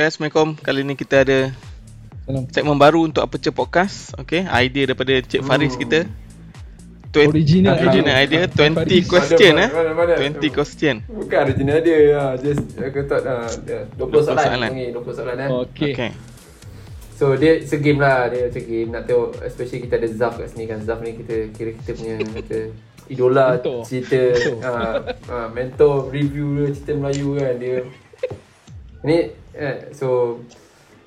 Guys, Assalamualaikum. Kali ni kita ada Salam. segmen baru untuk Aperture Podcast. Okay, idea daripada Cik Faris kita. 20, Original original idea. idea. 20 Faris. question Mana, eh. mana, mana? 20 question. Bukan original dia ha. Just aku thought ha, dia 20 soalan, soalan. panggil 20 soalan eh. Okay. Okay. So dia segame lah dia macam game nak tengok especially kita ada Zaf kat sini kan. Zaf ni kita kira kita punya kata idola Mentor. cerita Mentor. ha, ha, mentor review dia cerita Melayu kan dia. Ni eh, so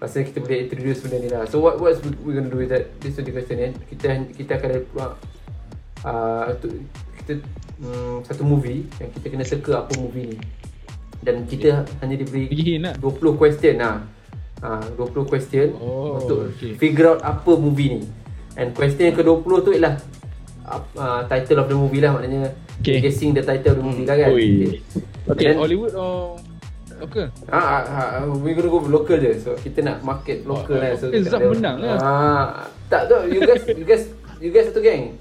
Rasanya kita boleh introduce benda ni lah. So what what's we gonna do with that This 20 question ni Kita kita akan ada uh, untuk kita um, satu movie yang kita kena teka apa movie ni. Dan kita hanya diberi lah. 20 question lah. Ha, 20 question Oh, untuk okay. figure out apa movie ni. And question yang ke-20 tu ialah uh, title of the movie lah. Maknanya Okay. guessing the title of the movie lah kan. Oi. Okay, Then- Hollywood or local? Ha, ha, ha, we gonna go local je. So kita nak market local Oh, kan. So eh, ada- menang lah. Ha, tak tu you guys you guys you guys satu geng.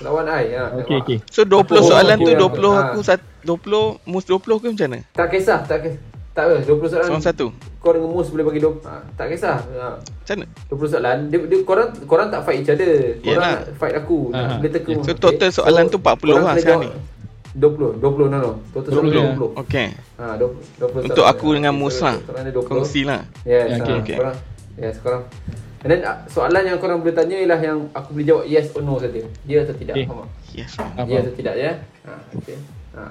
Lawan I ha. Okay, okay. So 20 Oh, soalan tu okay. 20 Ah. aku sat- 20 mus 20 ke macam mana? Tak kisah, tak kisah. Tak apa, 20 soalan. Soalan satu. Kau dengan Mus boleh bagi 20. Ha, tak kisah. Ha. Macam mana? 20 soalan. Dia, dia korang korang tak fight each other. Korang Yelah. nak fight aku. Aha. Dia teka So, Mus, total soalan tu 40 korang lah sekarang jawab. 20, 20 no no. Total 20 soalan ya. 20. Okay. Ha, 20, 20 Untuk aku dengan Okay, Mus so lah. Soalan dia 20. Kongsi lah. Yes, Okay, okay, okay. Korang, yes, korang. And then uh, soalan yang korang boleh tanya ialah yang aku boleh jawab yes or no saja. Ya atau tidak. Okay. Faham? Yes. Faham. Ya atau tidak ya. Ha, okay. Ha.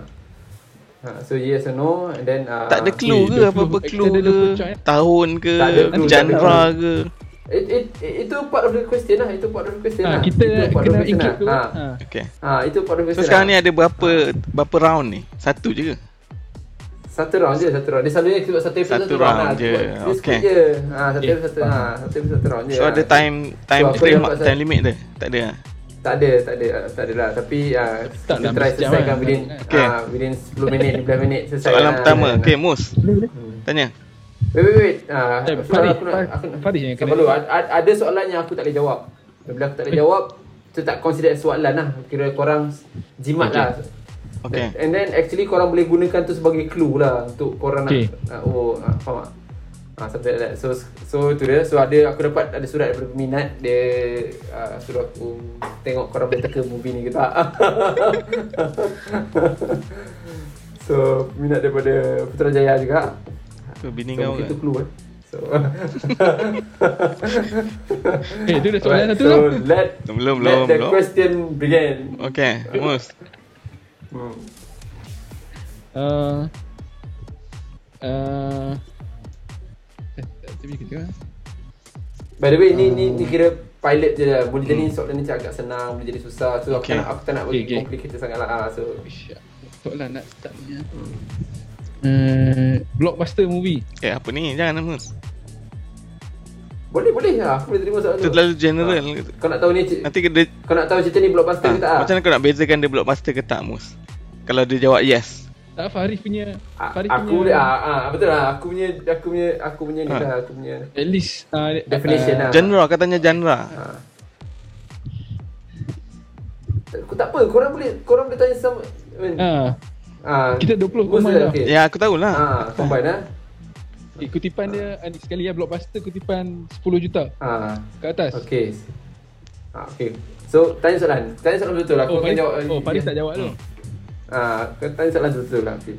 Ha, so yes or no and then uh, Tak ada clue Weh, ke 20 apa-apa kita clue ke 20 tahun ke genre ke It, it, it, itu part of the question lah. Itu part of the question Ha, lah. kita itu part of kena the question include tu. lah. Ha. Okay Ha. ha, itu part of the So question sekarang ni lah. ada berapa berapa round ni? Satu je ke? Satu round je, satu round. Dia selalunya kita buat satu episode Satu satu, round lah. je, dia okay. je. Ha, satu Eh, episode satu, ha, satu episode satu round je. So ha. ada time time So, time, dapat time saya- limit dia? Tak ada lah? Tak ada, tak ada, tak ada lah. Tapi uh, Tak kita lah, try selesaikan lah. within, Okay. uh, within 10 minit, 15 minit selesai. Soalan lah. pertama Okay Hmm. Mus Tanya Wait, wait, wait. Uh, Eh, aku, Faris, aku, nak, aku, Faris yang Sabar kena- dulu. Ada, ada soalan yang aku tak boleh jawab. Bila aku tak boleh jawab, tu tak consider soalan lah. Kira korang jimat Okay. lah. Okay And then actually korang boleh gunakan tu sebagai clue lah untuk korang Okay. nak, nak oh uh, faham tak? Ah, something like that. So so tu dia. So ada aku dapat ada surat daripada peminat dia uh, suruh aku tengok korang boleh teka movie ni ke tak. so peminat daripada Putrajaya juga. Apa bini So kau mungkin ke? tu clue eh. So Eh, tu dah soalan satu so tau. let Belum let belum the belum question begin. Okay Mus Hmm. Uh, uh, eh, tak tapi kita tengok. By the way, ni ni ni kira pilot je lah. Boleh jadi soalan ni agak senang, boleh jadi susah. So Hmm. aku Okay. tak nak aku tak nak bagi Okay, okay. complicated sangat lah. Ah, so Soalan nak start ni. ah. Uh, blockbuster movie. Eh apa ni Jangan Mus boleh boleh lah. Aku boleh terima soalan tu. terlalu general Ah. Kau nak tahu ni Nanti dia kau nak tahu cerita ni blockbuster ah, ke tak? Macam mana kau nak bezakan dia blockbuster ke tak Mus Kalau dia jawab yes Tak Faris punya Ah, Faris aku punya boleh ah, ah betul lah. Aku punya aku punya aku punya ni Ah. lah, aku punya At least uh, Definition lah. Genre katanya genre ah. Aku tak apa, korang boleh korang boleh tanya sama I mean, Ah, kita 20 Mus combine dah, lah. okay. Ya aku tahulah Ah, combine lah. eh, kutipan dia uh, sekali ya blockbuster kutipan 10 juta Ah, ke atas. okay. Ah, okay. So, tanya soalan. Tanya soalan betul lah. Oh, Aku akan Faris, jawab. oh, Faris tak jawab tu. Ah, kau tanya soalan betul lah. Okay.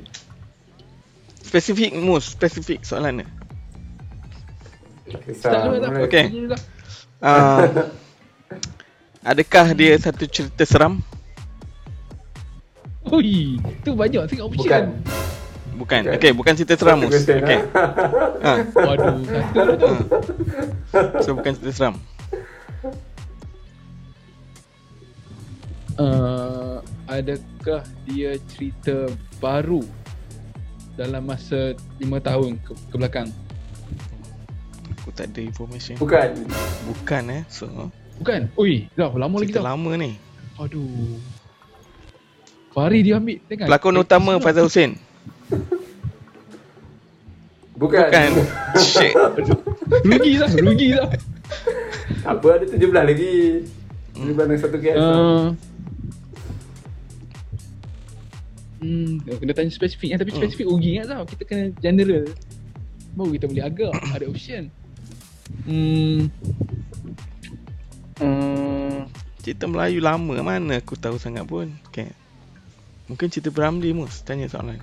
Spesifik Mus Spesifik soalan dia Start dulu tak? mulai. Okay. Lah. Ah, Adakah dia satu cerita seram? Ui, tu banyak tengok option. Bukan. Bukan. Bukan. Okay, bukan cerita seram Mus. Okay. Ha. Waduh, satu tu. So bukan cerita seram. Uh, adakah dia cerita baru dalam masa 5 tahun ke, ke belakang? Aku tak ada information. Bukan. Bukan eh. So Bukan? Ui, dah lama lagi cerita tau. lama ni. Aduh. Fahri dia ambil tengok. Pelakon utama Faizal Hussein. Bukan. Bukan. Shit. Rugi lah, rugi lah. Apa ada 17 lagi. 17 dengan satu guess. Uh, hmm, kena tanya spesifik tapi Hmm. spesifik rugi ingat tau. Kita kena general. Baru kita boleh agak Ada option Hmm Hmm Cerita Melayu lama mana aku tahu sangat pun. Okay. Mungkin cerita Bramli mus tanya soalan.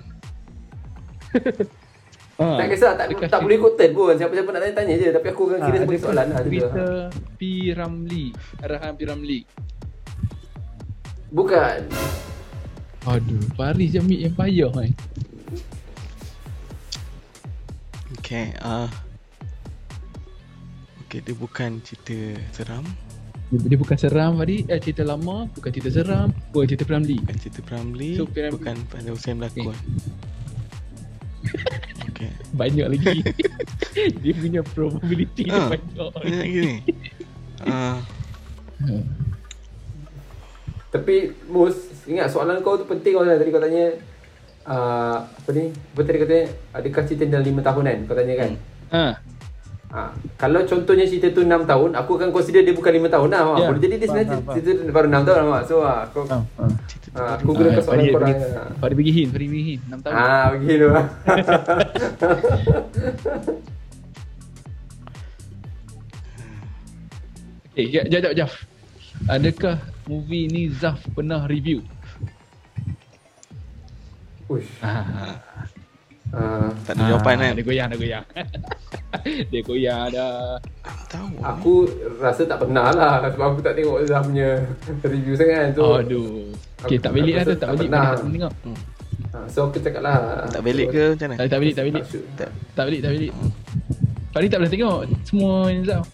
ah, Tak kisah, tak, tak boleh ikut turn pun. Siapa-siapa nak tanya-tanya je. Tapi aku akan Ah, kira sebagai adakah soalan lah. Cerita Cerita. P. Ramli Arahan P. Ramli Bukan. Aduh Paris Jamil Empire kan Okay. Uh, okay, dia bukan cerita seram. Dia, dia bukan seram tadi eh, Cerita lama Bukan cerita seram Bukan cerita P. Ramli Bukan cerita Bramli. So, P. Ramlee. bukan pada usia berlakon. Okay. Banyak lagi Dia punya probability dia Ah, banyak Banyak gini. Uh, Hmm. Tapi Mus, ingat soalan kau tu penting kau tadi kau tanya uh, apa ni? Apa tadi katanya? Adakah cerita dalam 5 tahun kan? Kau tanya kan? Ha, Ha. Kalau contohnya cerita tu 6 tahun, aku akan consider dia bukan 5 tahun lah. Ya. Yeah. Boleh jadi dia sebenarnya cerita tu baru 6 tahun lah. So ha, kau, ha, ha. ha, tu. aku gunakan Ah, soalan Farid korang. Farid bagi hint Farid bagi hint 6 tahun Ah, begitu. Okay, jap, jap, jap. Adakah movie ni Zaf pernah review? Uish. Ah, Ah, Tak ada jawapan kan? Dia goyang, dia goyang. dia goyang dah. Tahu. aku rasa tak pernah lah sebab aku tak tengok Zah punya review sangat tu. Aduh. Okay, Aku- tak belik aku lah tu, tak tak pernah. Balik tak tengok. Ha, so aku cakap lah. Tak belik ke macam mana? Tak, tak belik, tak belik. Tak shoot. Tak. Tak belik, tak belik. Farid tak boleh tengok semua Zaf.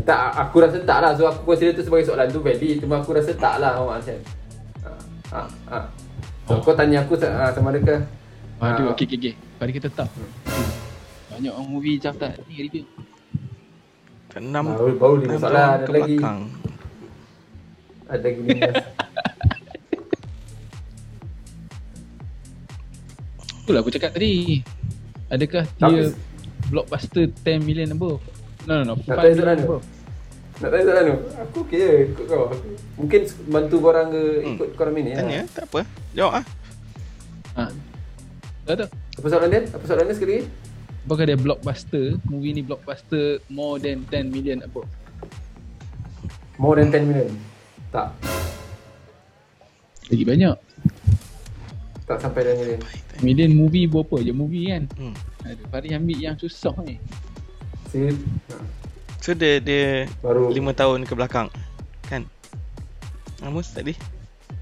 Tak, aku rasa tak lah. So aku consider tu sebagai soalan tu valid. Cuma aku rasa tak lah awak macam. Ha, ha, ha. So Oh. kau tanya aku ha, sama adakah Aduh, Ah. okey, okey, okey. Farid kita tahu. Banyak orang movie Zaf tak ni review. Tak enam. baru, baru lima tahun ada ke lagi. belakang. Ada lagi lima. Itulah aku cakap tadi. Adakah dia Tapi- blockbuster 10 million above? No, no, no. 5 Nak tanya soalan tu? above. Nak tanya soalan tu? Aku okey je ikut kau. Mungkin bantu korang ke Hmm. ikut korang ni. Tanya, tak apa. Jawab ah. Ha. Tak? Apa soalan dia? Apa soalan dia sekali lagi? Apakah dia blockbuster? Movie ni blockbuster more than 10 million above? More than 10 million. Tak. Lagi banyak. Tak sampai 10 million. Million movie berapa je movie kan? Hmm. Aduh, Farid ambil yang susah ni. Ha. So dia dia Baru 5 tahun ke belakang. Kan? Amus tadi?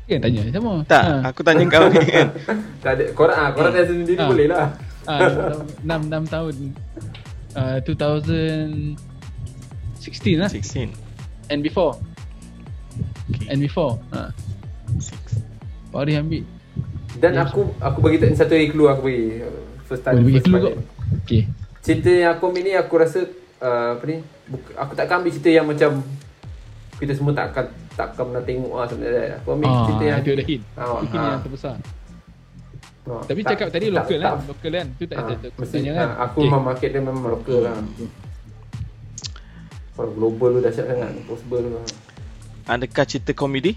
Kan tanya sama. Tak, Ha. aku tanya kau ni kan. tak ada korang ah korang tanya sendiri Ah. boleh lah. Ah, 6 6 tahun. Uh, 2016 lah 16. and before Okay. and before. Ha. Six. Farid ambil. Dan Ya. aku aku bagi tak satu lagi clue aku bagi first time. Boleh bagi first clue time. kau. Okay. Cerita yang aku ambil ni aku rasa uh, apa ni? Buk- aku takkan ambil cerita yang macam kita semua tak akan tak akan pernah tengok lah sebenarnya. Aku ambil Ah, cerita yang itu ada hint. Ah, Hint ah. yang terbesar. ah, Tapi tak- cakap tadi tak- lokal tak- kan? Lokal kan? Tu tak Ah, ada tak mesti, tanya kan? ah, aku Okay. memang market dia memang lokal lah. Kalau global tu dahsyat sangat, possible tu lah. Adakah cerita komedi?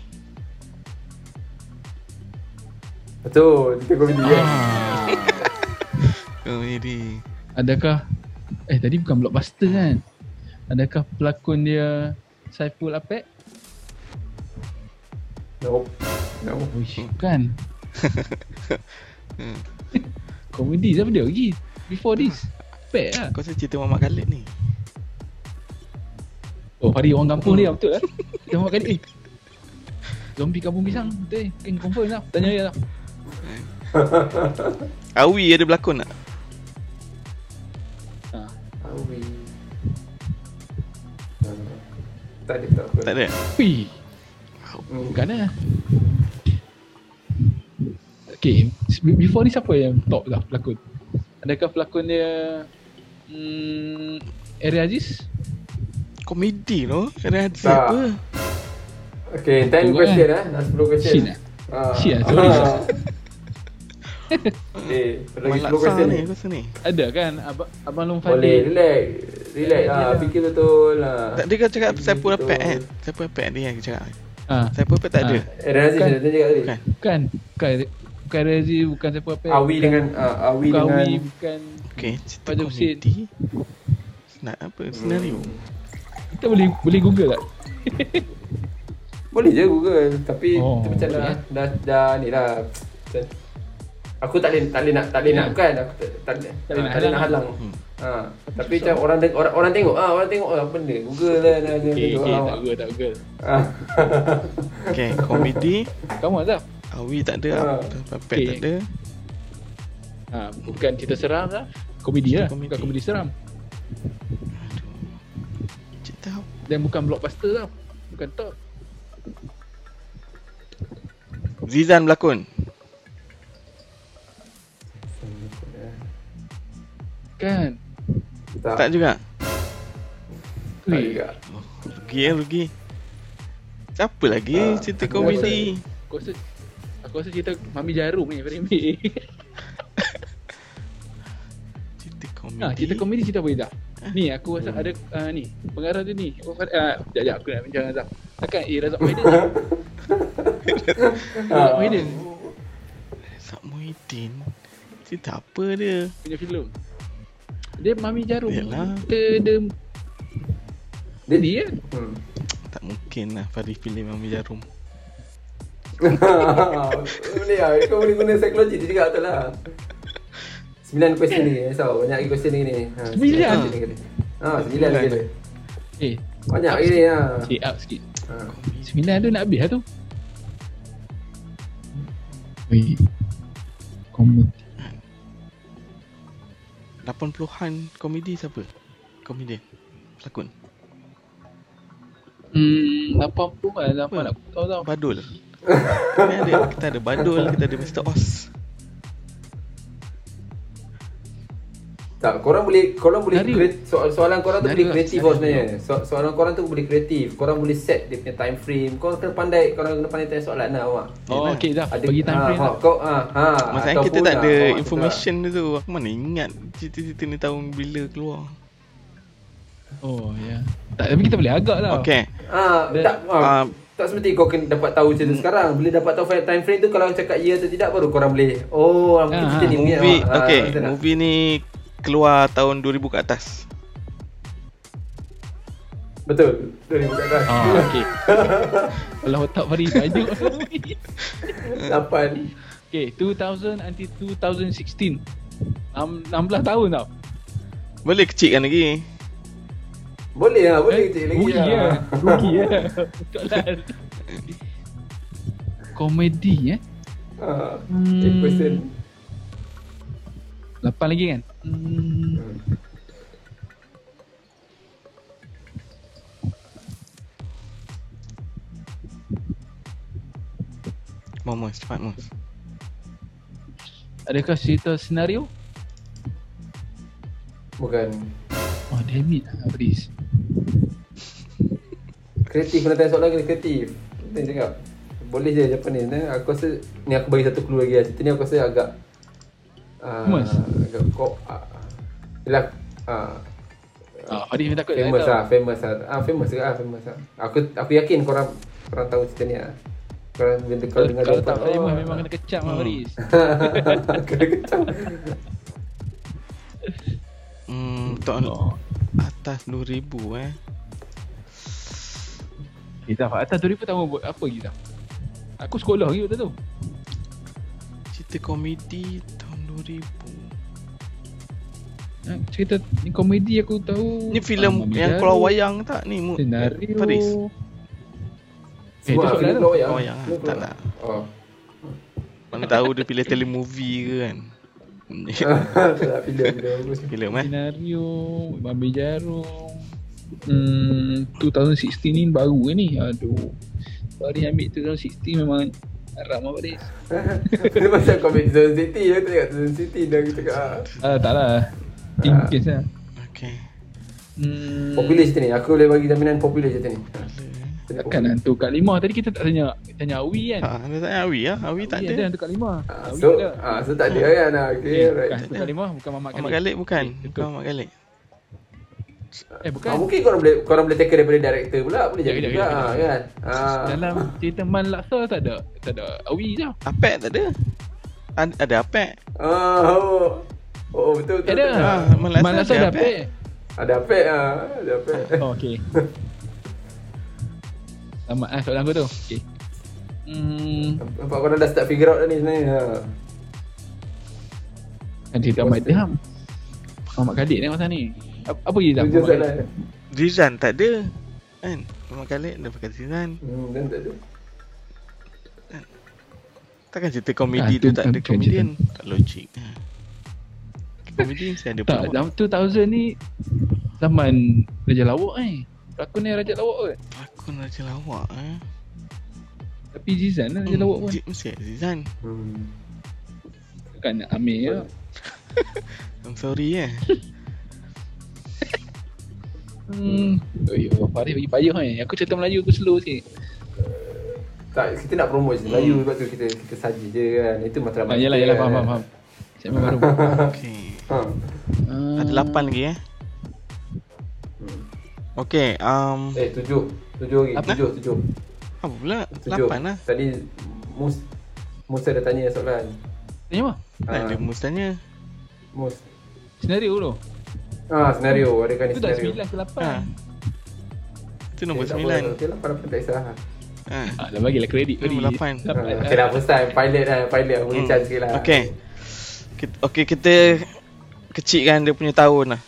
Betul, cerita komedi kan. Ah. Komedi. Adakah Eh tadi bukan blockbuster kan Adakah pelakon dia Saiful Apek? Nope. Nope. Uish, bukan Komedi siapa dia lagi Before this Apek lah Kau rasa cerita Muhammad Khalid ni? Oh hari orang kampung dia betul lah Dia makan eh Zombie kampung pisang Betul eh Kan confirm lah Tanya dia lah Awi ada berlakon tak? ha. Awi. Tak ada tak apa. Tak ada? Wih Bukan lah Okay Before ni siapa yang top lah pelakon Adakah pelakon dia hmm, Eri Aziz? Komedi tu? Ada ada Tak. apa? Okay, 10 Tengok question eh. Dah 10 question. Shin eh? Ah. Shin eh? Sorry. Okay, lagi 10 Malaksa question ni Ada kan Abang, Abang Long Boleh, Fadil relax. Relax Dia lah, lah. fikir betul lah. Tak dia cakap siapa apek kan? Siapa apek dia yang cakap ha. Siapa apek tak ada? Ah. Eh, Eren Aziz Bukan. dia cakap tadi. Bukan Kan Kan Bukan Razi, bukan siapa apa. Awi dengan uh, Awi bukan dengan Awi, bukan Okay, cerita Pada Husin. komedi. Nak apa? Senario. kita boleh boleh Google tak? Boleh je Google Tapi Oh, macam okay. dah, dah, dah ni lah Aku tak boleh tak boleh nak tak boleh nak Ya. kan aku tak tak, tak, Tak boleh nak tak boleh nak halang. halang. Hmm. Ha, tapi macam orang orang orang tengok ah orang tengok ah apa benda Google lah dah dia Okay, okay, tak Google, tak Google. Ah. Okay, komedi. Kamu Azaf? Awi tak ada. Ah. Papet Okay. tak ada. Ha, bukan cerita seram lah. Komedi lah, Komedi. bukan komedi seram. Cerita? Dan bukan blockbuster tau. Bukan top. Zizan berlakon. Kan? Tak, Tak juga. tak juga. Rugi ya, rugi. Siapa lagi Ah, cerita aku komedi? Aku rasa Aku rasa cerita Mami Jarum ni very big. Cerita komedi. Ha, cerita komedi cerita apa dah? Ni aku rasa ada uh, ni pengarah dia ni. Oh, uh, jap jap aku nak bincang Azam. Takkan eh Razak Muhyiddin. Razak Muhyiddin Sak Muhyiddin. Cerita apa dia? punya filem. Dia Mami Jarum. Yalah. Dia dia Dia dia kan. Hmm. Tak mungkin lah Fari filem Mami Jarum. boleh lah Kau boleh guna psikologi tu juga betul lah Sembilan question ni Risau Banyak lagi question ni ni ha, Sembilan? question ni kena. Ha, sembilan lagi Eh, Banyak lagi ni ha. check up sikit. ha. Sembilan tu nak habis lah tu. Wait. Komedi. 80-an komedi siapa? Komedian. Pelakon. Hmm, 80 kan apa nak tahu tau. Badul. Kami ada, kita ada Badul, kita ada Mr. Oz. Tak, korang boleh korang boleh Senario. create, soal, soalan korang tu Senario boleh lah, kreatif senario. tau sebenarnya. So, soalan korang tu boleh kreatif. Korang boleh set dia punya time frame. Korang kena pandai, korang kena pandai tanya soalan lah awak. Oh, okey dah. Ada Bagi time ha, frame ha, lah. Kau ha, ha Masalahnya kita tak ah, ada awak information dia tu. Aku mana ingat cerita-cerita ni tahun bila keluar. Oh, ya. Tak, tapi kita boleh agak lah. Ah, Dia- tak ah, ah, tak semesti kau kena dapat tahu cerita sekarang. Bila dapat tahu time frame tu kalau cakap ya atau tidak baru korang boleh. Oh, Ah, cerita ni Movie, ah, okay. macam nak. Movie ni keluar tahun 2000 ke atas. Betul. Betul ni bukan dah. Ah, okey. Kalau otak Fari banyak. Lapan. okay, 2000 until 2016. Enam- 16 tahun tau. Boleh kecilkan lagi. Boleh lah, boleh Eh, kecil lagi Rugi lah. lah. Rugi lah. Soalan. Komedi eh. Ah, Hmm. eight person. 8 lagi kan? Hmm. Mama, cepat Mus. Adakah cerita senario? Bukan. Oh, damn it. Habis. Kreatif kena tanya soalan kena kreatif. Dia cakap. Boleh je Japanese ni. Aku rasa ni aku bagi satu clue lagi lah. Cerita ni aku rasa agak uh, Mas? agak kok uh, Yelah uh, Ah, Fadi minta takut famous tak lah, famous lah. Ah famous juga lah, famous lah. Aku aku yakin korang korang tahu cerita ni lah. Korang bila Kalau, kalau dengar kalau tak famous oh, memang kena kecam lah. Faris. kena kecam. Hmm, tahun Oh. atas 2000 eh. Kita atas 2000 tahun buat apa lagi dah? Aku sekolah lagi waktu tu. Cerita komedi tahun 2000. Ha, cerita ni komedi aku tahu. Ni filem Ah, yang keluar wayang tak ni? Mu- Senario. Paris. Eh, filem tu. keluar ya. Keluar wayang, Filem tak nak. Oh. Mana tahu dia pilih telemovie ke kan. filem eh. Senario Babi Jarum Hmm 2016 ni baru ke ni Aduh Fahri ambil 2016 memang Haram lah Faris Dia macam komedi Zone City tak cakap Zone City Dah aku cakap ah. Ah tak lah In Ah. case lah Okay. Hmm Popular cerita ni Aku boleh bagi jaminan popular cerita ni Ha, Takkan hantu kat lima Tadi kita tak tanya Tanya Awi kan Ha, ada tanya Awi lah. Awi tak Awi ada. hantu kat lima Ah, Awi So ada ah, So tak ada kan ah, Okay Eh, right bukan hantu kat lima Bukan Mamat Mamat Khalid Galik bukan. Bukan. Mamat Galik. Eh bukan Ah, mungkin korang boleh korang boleh take daripada director pula boleh jadi juga ah, kejap. kan. Ah. Dalam cerita Man Laksa tak ada Tak ada Awi je Apek tak ada. Ada, ada apa? Ah, oh. Oh, betul betul. Ada. betul. Ah, malas Malas ada ada apa? apa? Ada apek ah, ada apek. Oh, okay. Selamat lah soalan aku tu. Okay. Hmm, Nampak korang dah start figure out dah ni sebenarnya. Ha. kan cerita Ahmad Ilham. Ahmad Khalid ni masa ni. Apa, apa lagi tak? Soalan. Rizan tak ada. Kan? Memang kali dia pakai Rizan. Hmm, dan tak ada. Takkan cerita komedi Ah, tu tu tak ada bukan komedian. Tak logik. Ha. Komedi mesti ada Tak, pelawak. zaman 2000 ni zaman Raja Lawak ni. Pelakon ni Raja Lawak kot. Pelakon Raja Lawak eh. Tapi Zizan lah Raja Lawak pun. Mesti ada Rizan. Hmm. Bukan nak Amir je. I'm sorry eh. Hmm. Oh, Farid bagi payah ni. Aku cerita Melayu aku slow sikit. Tak, kita nak promote je Melayu sebab tu kita kita saji je kan. Itu matlamat. Ah, yalah, yalah, kan. faham, faham, faham. Segmen baru. Okay. Ha. Ah. Ada lapan lagi eh. Hmm. Okay. Um, Eh, tujuh. Tujuh lagi. Apa? Tujuh, tujuh. apa pula? Tujuh. Lapan lah. Tadi Mus Mus ada tanya soalan. Tanya apa? Tak ada mus tanya. Mus. Senario tu. Ah, senario. Adakah ni Itu dah senario? 9 ke 8. Ha. Itu nombor Eh, tak sembilan. apa. Okey lah, tak kisah. Ha. Ah, dah bagilah kredit tadi. Nombor lapan. Ha, okay lah, first time. Pilot lah. Pilot. Boleh Hmm. charge sikit lah. Okay. Kita, okay, kita kecilkan dia punya tahun lah.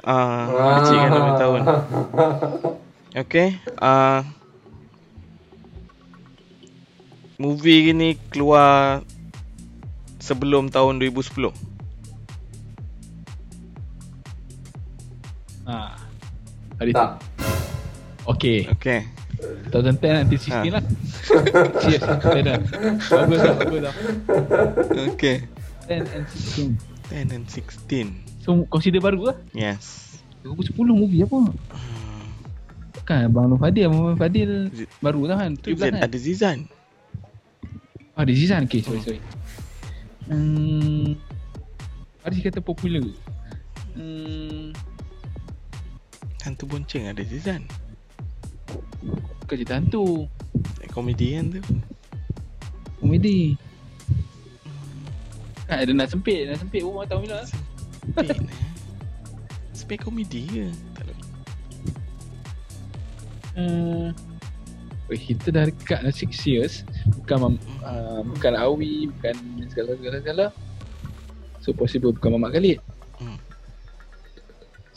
Ah, uh, kecilkan dia punya tahun. Okay. Uh, movie ni keluar sebelum tahun 2010. Ha. Hari Tak. tu. Okay. Okay. 2010 nanti 16 lah. Cheers. Dah dah. Bagus dah, bagus dah. Okay. 10 and 16. 10 and 16. So consider baru lah. Yes. 2010 movie apa? Kan Abang Nur Fadil, Abang Fadil Z- baru lah kan. Tu 17 kan? ada Zizan. Ah, ada Zizan. Okay, sorry, sorry. Hmm. Haris kata popular. Hmm. Hantu bonceng ada Zizan. Bukan cerita hantu. Komedi kan tu. Komedi. Kan ada nak sempit, nak sempit pun orang tahu lah. Sempit eh. Sempit komedi ke? Tak tahu. Hmm. Oh, kita dah dekat dah 6 years. Bukan uh, bukan Awi, bukan segala-segala. So possible bukan Mamat Khalid.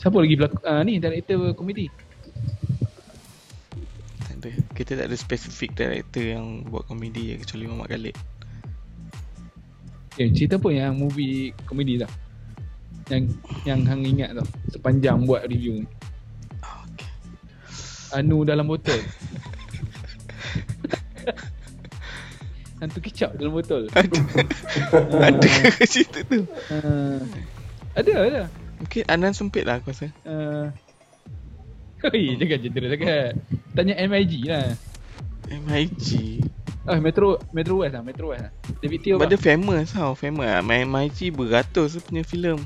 Siapa lagi pelakon uh, ni director komedi? Tak ada. Kita tak ada spesifik director yang buat komedi je kecuali Muhammad Khalid. Eh, cerita apa yang movie komedi tau? Yang yang hang ingat tau sepanjang buat review ni. Oh, okay. Anu dalam botol. Hantu kicap dalam botol. Ada. ada ke cerita tu? Uh, ada ada. Mungkin Anan sempit lah aku rasa. Uh, Hei, jangan cedera sangat. Tanya MIG lah. MIG. Oh, Metro Metro West lah, Metro West lah. David Teo But dia apa? famous tau. Famous lah. Main MIG beratus punya filem.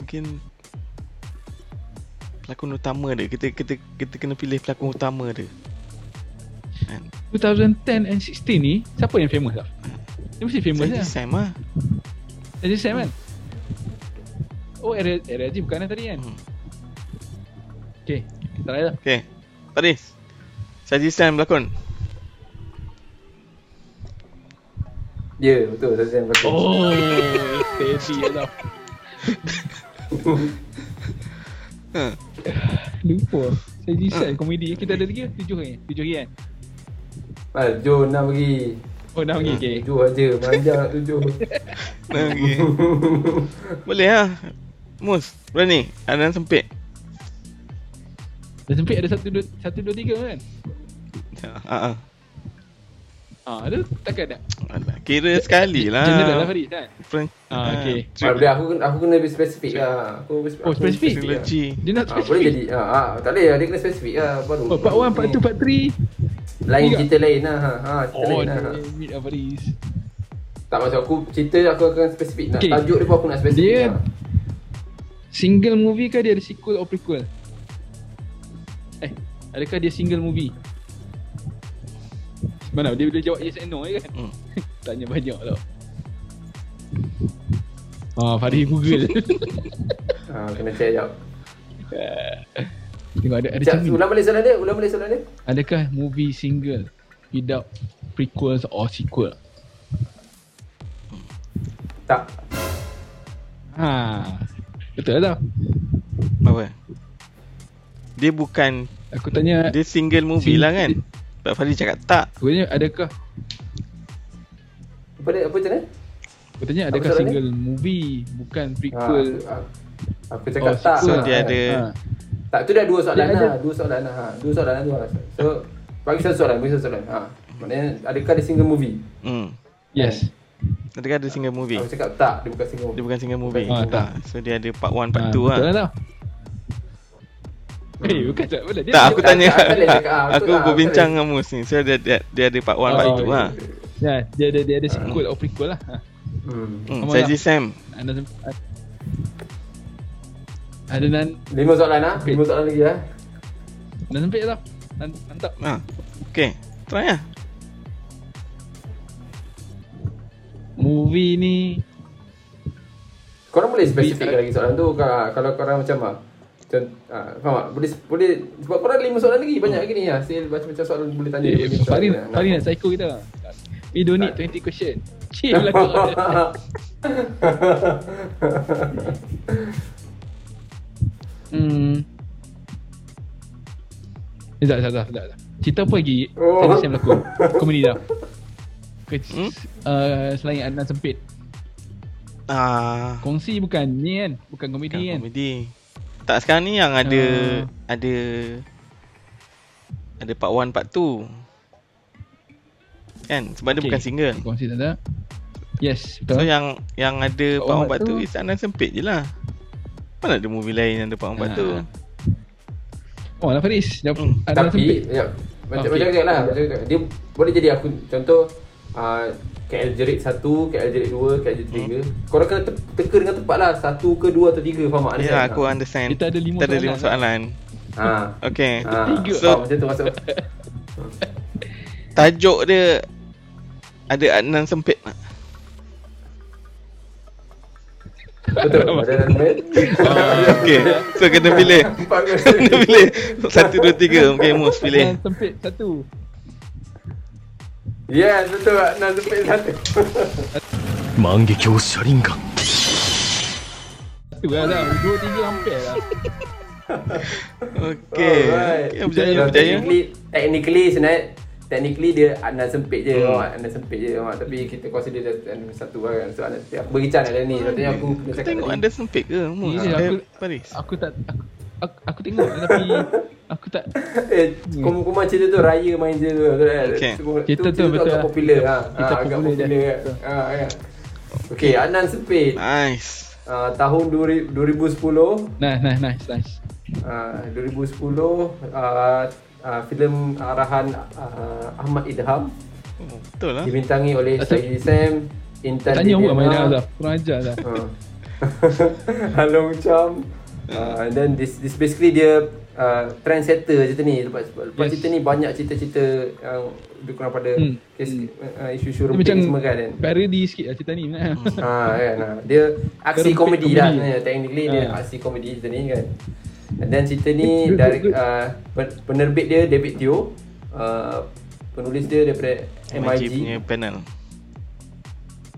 Mungkin pelakon utama dia. Kita kita kita kena pilih pelakon utama dia. Kan? 2010 and 16 ni, siapa yang famous lah? Dia mesti famous lah. Sam lah. Sam kan? Oh, Haji bukan lah tadi kan? Hmm. Okay, kita try lah. Okay. Paris. Saji Sam berlakon. Ya, betul. Saya yang betul. Oh, steady lah. Ha. Lupa. Saya decide komedi. Kita ada lagi ke? Tujuh kan? Tujuh lagi kan? Ah, Joe nak pergi. Oh, dah pergi. Okay. Tujuh aja. Manjang nak tujuh. Nah, okay. Boleh lah. Mus, berani. Anan sempit. Dah sempit ada satu, dua, satu, dua, tiga kan? Ha ah. Ah, ada takkan tak? Alah, kira sekali lah. General lah Farid kan? Fran- Ah, okay. Ah, boleh aku aku kena lebih spesifik lah. Aku Oh, spesifik? Trilogy. Dia nak Ah, boleh spesifik. jadi. Ah, ah, tak boleh lah. Dia kena spesifik lah. Baru. Oh, part 1, part 2, part 3. Lain Tiga. cerita lain lah. Ha, ha cerita Oh, lain lah. Ha. damn it, Faris. Tak maksud aku cerita aku akan spesifik. Nak Okay. tajuk dia pun aku nak spesifik. Dia- lah. Single movie ke dia ada sequel or prequel? Eh, adakah dia single movie? Mana dia boleh jawab yes and no je kan? Hmm. Tanya banyak tau. Ah, Farid Google. Ha, kena check jap. Tengok ada ada Jap, cermin. ulang balik soalan dia, ulang balik soalan dia. Adakah movie single without prequels or sequel? Tak. Ha. Betul tak? Apa? Dia bukan Aku tanya dia single movie Sing- lah kan. Pak Fadi cakap tak. Aku tanya adakah Apa dia, apa macam mana? Aku tanya Apa adakah soalan single movie bukan Ha, prequel aku, aku cakap Oh, tak. So Ha, dia ha. ada ha. Tak, tu dah dua soalan Dia ada. lah. Dua soalan lah. Ha. Dua soalan lah tu lah. So, bagi satu soalan, bagi satu soalan. Ha. Maknanya, adakah dia single movie? hmm. Yes Adakah ada single movie? Aku cakap tak, dia bukan single Dia movie. bukan single movie. Ah, tak. So dia ada part 1 part ha, 2 Betul lah. lah tau Eh bukan tak boleh dia Tak, dia- aku tanya. tak, tak boleh cakap. Ah, Aku betul lah, berbincang betul. dengan Mus ni. So dia dia, dia ada part 1 part Oh, 2 lah. Ya, dia ada dia ada sequel or prequel lah. Ha. Hmm. Hmm, saya lah. Sam. Ada ada nan Lima soalan lah. Lima soalan lagi lah. nan sempit tau. Nan- Mantap. Ha. Okay. Try lah. Movie ni Korang boleh spesifik lagi soalan tu ka- kalau korang macam ah. Macam ah, faham tak? Boleh boleh sebab korang ada lima soalan lagi banyak lagi ni ah. Hasil macam-macam soalan boleh tanya. eh, soalan. Farid nak psycho kita. We don't need 20 question. Chill lah kau. Hmm. Tak, tak, tak. Cerita apa lagi? Oh. Tadi saya berlakon. Komedi dah. Ke, Hmm? uh, selain Adnan Sempit. Ah. Kongsi bukan ni kan? Bukan komedi Bukan kan? komedi. Tak sekarang ni yang ada Ah. ada ada part 1 part 2. Kan? Sebab dia Okay. bukan single. Kongsi tak ada. Yes, betul. So yang yang ada Part part 1 one, part part 2 two. is Anan sempit je lah. Mana ada movie lain yang ada part 1 part 2. Ah. Oh, lah Faris. Jawab Hmm. Adnan Sempit. Tapi ya macam Okey. macam cakap lah. Macam cakap. Dia boleh jadi aku contoh uh, KL Jerit 1, KL Jerit 2, KL Jerit 3. Korang kena te- teka dengan tepat lah. Satu ke dua atau tiga. Faham tak? Ya, aku understand. Kita ada lima Kita ada soalan lima lah. soalan. Ha. Okay. Ha. Tiga. So, macam tu masuk. Tajuk dia ada Adnan sempit tak? Betul. Ada dalam main. Okay. So kena pilih. Kena pilih. Satu, dua, tiga. Okay, Mus pilih. Adnan Sempit satu. Yes, betul tak? Nak sepik satu. Manggekyo sharingan. Tu lah dah. Dua, tiga hampir lah. okay. Berjaya, right. berjaya. Technically, technically sebenarnya Technically dia anda sempit je hmm. Anda sempit je mak. Tapi kita consider dia satu lah kan So anda beri can lah ni Sebab aku Kau tengok anda sempit ke? Ya, yeah, aku, Paris. aku tak aku, aku, aku tengok tapi aku tak eh kumpulan cerita tu raya main je tu betul kan Okay. Semua- Cerita tu betul agak lah. popular ha, Cerita ha agak popular popular kan ha kan okey Anan sempit Nice. uh, tahun 2000, 2010 Nice, nice, nice, nice. uh, 2010 uh, uh, filem arahan uh, Ahmad Idham Oh, betul lah. dibintangi oleh Saidi Sam Intan Tanya bukan main dah. Kurang ajar dah. Halong Cham. Uh, and then this this basically dia uh, trendsetter cerita ni. Lepas, lepas Yes. cerita ni banyak cerita-cerita yang lebih kurang pada Hmm. kes, Hmm. uh, isu-isu rempit macam ni semua kan. kan? parody sikit lah cerita ni. Ha kan. Ha. Dia aksi komedi komedi. lah sebenarnya. Technically dia Ha. aksi komedi cerita ni kan. And then cerita ni Good, dari good, good. uh, pen- penerbit dia David Teo. Uh, penulis dia daripada MIG MIG. punya panel.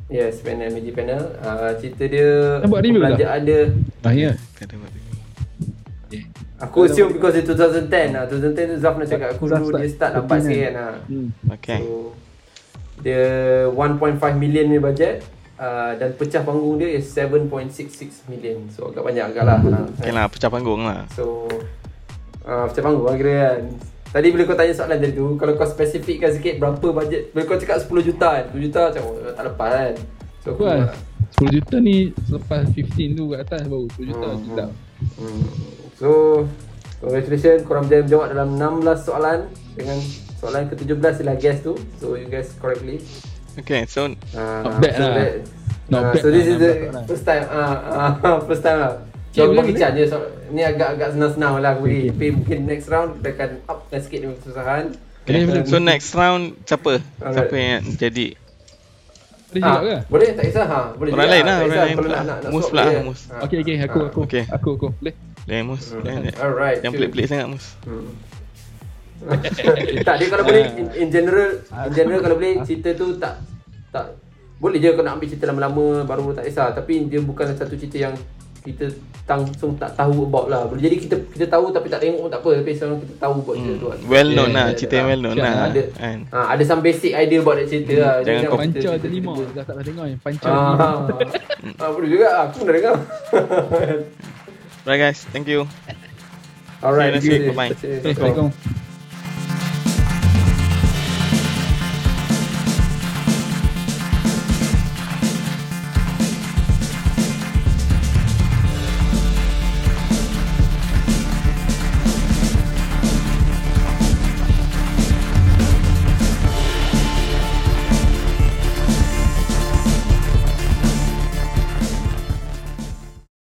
Yes, panel MIG panel. Uh, cerita dia review tak? perbelanjaan dia Ah, ya. Kata buat review. Aku assume because it's 2010 lah 2010 tu Zaf nak cakap aku dulu start dia start lambat 14 sikit kan? lah Hmm. Okay. So Dia 1.5 million ni budget uh, Dan pecah panggung dia is 7.66 million So agak banyak agak lah Okay lah, pecah panggung lah. So uh, Pecah panggung lah kira kan Tadi bila kau tanya soalan tadi tu Kalau kau spesifikkan sikit berapa budget Bila kau cakap 10 juta kan 10 juta macam oh, tak lepas kan So aku lah. 10 juta ni selepas 15 tu kat atas baru 10 juta Hmm, tidak. Hmm. So, congratulations korang berjaya menjawab dalam 16 soalan dengan soalan ke-17 ialah guess tu. So, you guess correctly. Okay, so Uh, Not bad so lah. that- Not uh, bad So, this lah, is the lah. first time. Uh, uh, first time lah. So, Okay, aku bagi chance je. So, ni agak-agak senang-senang lah aku bagi. Tapi mungkin next round dia akan upkan sikit dengan kesusahan. Boleh, boleh. So next round siapa? Alright. Siapa yang jadi Boleh juga ke? Boleh tak kisah ha. Boleh Orang lain lah, orang lain Mus pula. Mus. Ha. Okey okey aku aku. Okay. Aku aku. Boleh. Lemus? Jangan, Alright. jangan pelik-pelik sangat Mus. Hmm. tak dia kalau boleh in, in general in general kalau boleh cerita tu tak tak boleh je kau nak ambil cerita lama-lama baru tak kisah. Tapi dia bukan satu cerita yang kita langsung tak tahu about lah. Boleh jadi kita kita tahu tapi tak tengok pun tak apa. Tapi sekarang kita tahu about cerita tu kan Well known lah, cerita yang well known lah. ada. Kan? ha, ada some basic idea about that cerita lah. Jangan Jadi kau- Pancar terlima. cerita- Dah tak pernah dengar yang pancar Ah, ah, boleh juga. Aku pun dah dengar Right guys, thank you. Alright, See you next week. good.